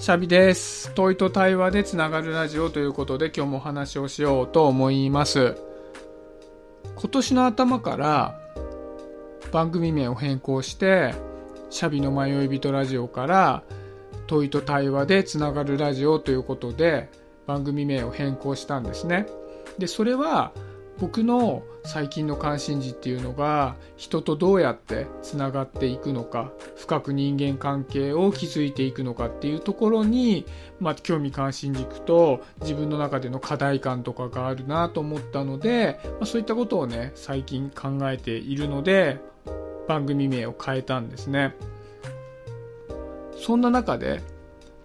シャビです。問いと対話でつながるラジオということで今日もお話をしようと思います。今年の頭から番組名を変更して、シャビの迷い人ラジオから問いと対話でつながるラジオということで番組名を変更したんですね。で、それは僕の最近の関心事っていうのが人とどうやってつながっていくのか深く人間関係を築いていくのかっていうところに、まあ、興味関心軸と自分の中での課題感とかがあるなと思ったので、まあ、そういったことをね最近考えているので番組名を変えたんですね。そんな中で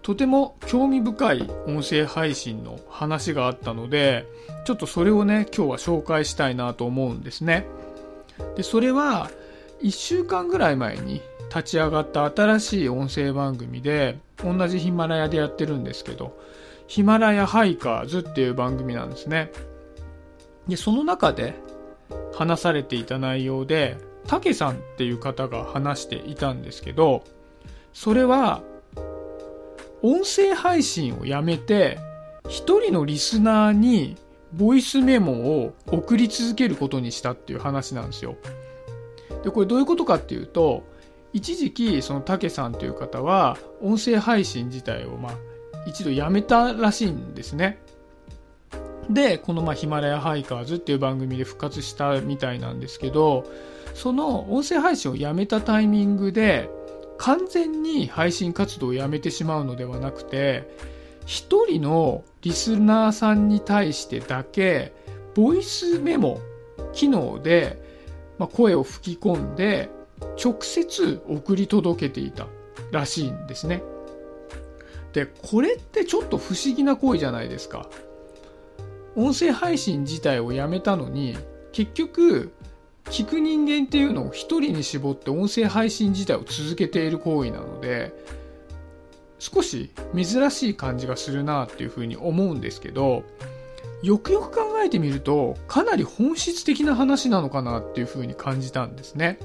とても興味深い音声配信の話があったので、ちょっとそれをね、今日は紹介したいなと思うんですね。で、それは、1週間ぐらい前に立ち上がった新しい音声番組で、同じヒマラヤでやってるんですけど、ヒマラヤハイカーズっていう番組なんですね。で、その中で話されていた内容で、たけさんっていう方が話していたんですけど、それは、音声配信をやめて、一人のリスナーにボイスメモを送り続けることにしたっていう話なんですよ。で、これどういうことかっていうと、一時期、そのたけさんという方は、音声配信自体を、まあ、一度やめたらしいんですね。で、この、まあ、ヒマラヤハイカーズっていう番組で復活したみたいなんですけど、その音声配信をやめたタイミングで、完全に配信活動をやめてしまうのではなくて、一人のリスナーさんに対してだけ、ボイスメモ機能で、ま、声を吹き込んで、直接送り届けていたらしいんですね。で、これってちょっと不思議な行為じゃないですか。音声配信自体をやめたのに、結局、聞く人間っていうのを一人に絞って音声配信自体を続けている行為なので、少し珍しい感じがするなっていうふうに思うんですけど、よくよく考えてみると、かなり本質的な話なのかなっていうふうに感じたんですね。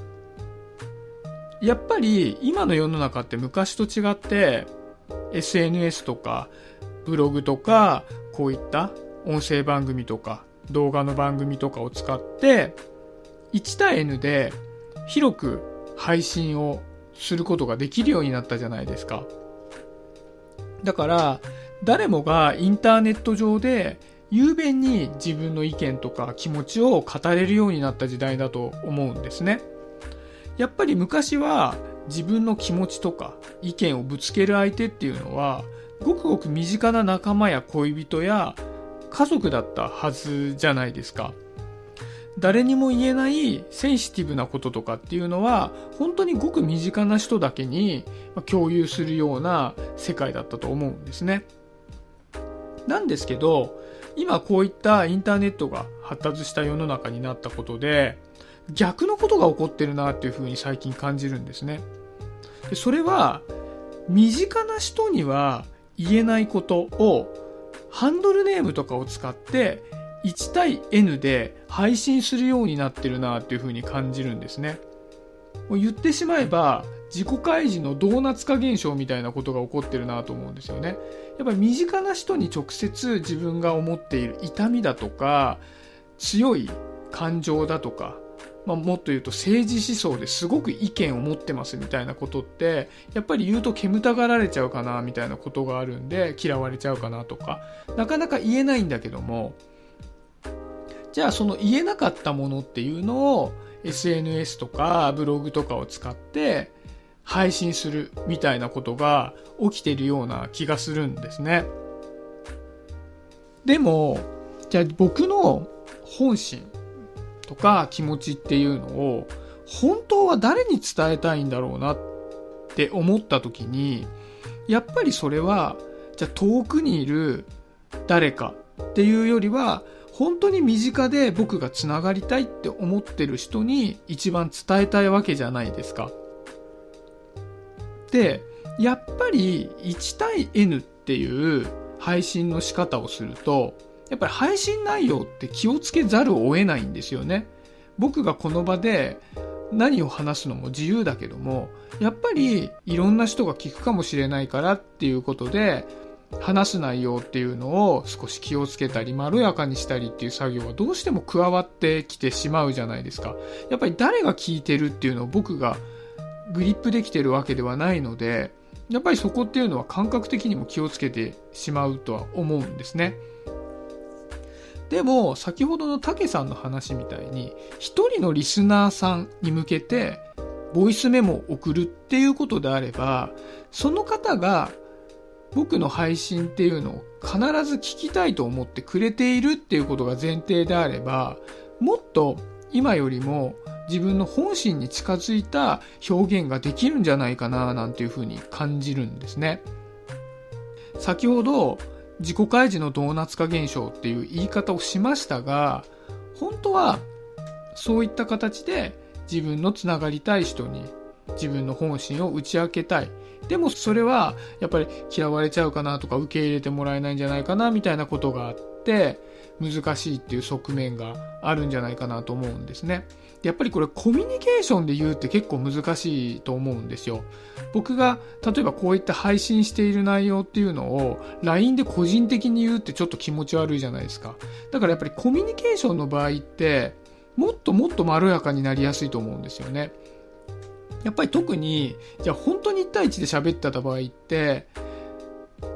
やっぱり今の世の中って昔と違って SNS とかブログとかこういった音声番組とか動画の番組とかを使って1対 N で広く配信をすることができるようになったじゃないですか。だから誰もがインターネット上で雄弁に自分の意見とか気持ちを語れるようになった時代だと思うんですね。やっぱり昔は自分の気持ちとか意見をぶつける相手っていうのはごくごく身近な仲間や恋人や家族だったはずじゃないですか。誰にも言えないセンシティブなこととかっていうのは本当にごく身近な人だけに共有するような世界だったと思うんですね。なんですけど今こういったインターネットが発達した世の中になったことで逆のことが起こってるなっていうふうに最近感じるんですね。でそれは身近な人には言えないことをハンドルネームとかを使って1対 N で配信するようになってるなっていう風に感じるんですね。もう言ってしまえば自己開示のドーナツ化現象みたいなことが起こってるなと思うんですよね。やっぱり身近な人に直接自分が思っている痛みだとか強い感情だとか、まあ、もっと言うと政治思想ですごく意見を持ってますみたいなことってやっぱり言うと煙たがられちゃうかなみたいなことがあるんで嫌われちゃうかなとかなかなか言えないんだけどもじゃあその言えなかったものっていうのを SNS とかブログとかを使って配信するみたいなことが起きてるような気がするんですね。でも、じゃあ僕の本心とか気持ちっていうのを本当は誰に伝えたいんだろうなって思った時に、やっぱりそれは、じゃあ遠くにいる誰かっていうよりは、本当に身近で僕がつながりたいって思ってる人に一番伝えたいわけじゃないですか。で、やっぱり1対 N っていう配信の仕方をすると、やっぱり配信内容って気をつけざるを得ないんですよね。僕がこの場で何を話すのも自由だけども、やっぱりいろんな人が聞くかもしれないからっていうことで、話す内容っていうのを少し気をつけたり、まろやかにしたりっていう作業はどうしても加わってきてしまうじゃないですか。やっぱり誰が聞いてるっていうのを僕がグリップできてるわけではないので、やっぱりそこっていうのは感覚的にも気をつけてしまうとは思うんですね。でも、先ほどのたけさんの話みたいに、一人のリスナーさんに向けて、ボイスメモを送るっていうことであれば、その方が僕の配信っていうのを必ず聞きたいと思ってくれているっていうことが前提であれば、もっと今よりも自分の本心に近づいた表現ができるんじゃないかななんていうふうに感じるんですね。先ほど自己開示のドーナツ化現象っていう言い方をしましたが、本当はそういった形で自分のつながりたい人に自分の本心を打ち明けたい。でもそれはやっぱり嫌われちゃうかなとか受け入れてもらえないんじゃないかなみたいなことがあって難しいっていう側面があるんじゃないかなと思うんですね。やっぱりこれコミュニケーションで言うって結構難しいと思うんですよ。僕が例えばこういった配信している内容っていうのを LINE で個人的に言うってちょっと気持ち悪いじゃないですか。だからやっぱりコミュニケーションの場合ってもっともっとまろやかになりやすいと思うんですよね。やっぱり特に、じゃあ本当に1対1で喋ってた場合って、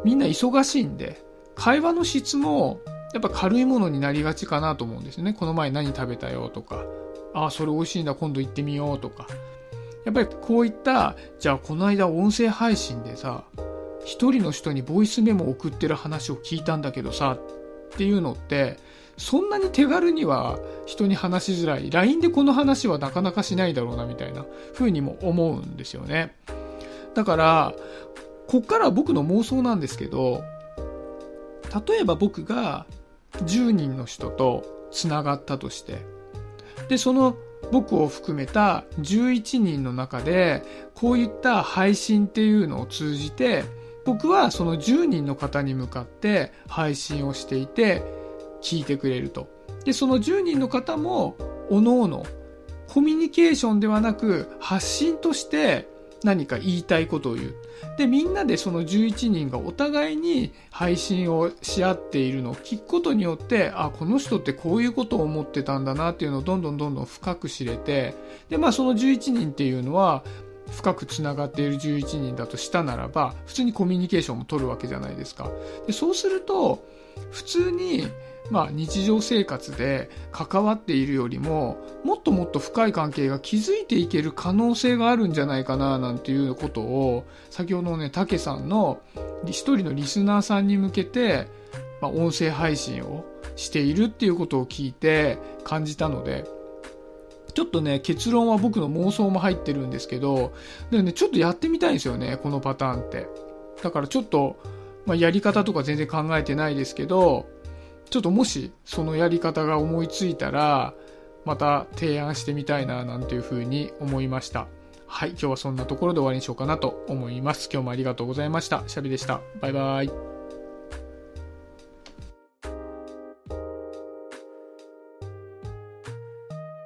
みんな忙しいんで、会話の質もやっぱ軽いものになりがちかなと思うんですね。この前何食べたよとか、ああ、それ美味しいんだ、今度行ってみようとか。やっぱりこういった、じゃあこの間音声配信でさ、一人の人にボイスメモを送ってる話を聞いたんだけどさ、っていうのって、そんなに手軽には人に話しづらい。LINE でこの話はなかなかしないだろうな、みたいな風にも思うんですよね。だから、こっからは僕の妄想なんですけど、例えば僕が10人の人と繋がったとして、で、その僕を含めた11人の中で、こういった配信っていうのを通じて、僕はその10人の方に向かって配信をしていて、聞いてくれると。で、その10人の方も、おのおの、コミュニケーションではなく、発信として何か言いたいことを言う。で、みんなでその11人がお互いに配信をし合っているのを聞くことによって、あ、この人ってこういうことを思ってたんだなっていうのをどんどんどんどん深く知れて、で、まあその11人っていうのは、深くつながっている11人だとしたならば、普通にコミュニケーションも取るわけじゃないですか。でそうすると、普通にまあ、日常生活で関わっているよりももっともっと深い関係が築いていける可能性があるんじゃないかななんていうことを先ほどのねたけさんの一人のリスナーさんに向けて、まあ、音声配信をしているっていうことを聞いて感じたのでちょっとね結論は僕の妄想も入ってるんですけどで、ね、ちょっとやってみたいんですよねこのパターンって。だからちょっと、まあ、やり方とか全然考えてないですけどちょっともしそのやり方が思いついたら、また提案してみたいななんていうふうに思いました。はい、今日はそんなところで終わりにしようかなと思います。今日もありがとうございました。シャビでした。バイバイ。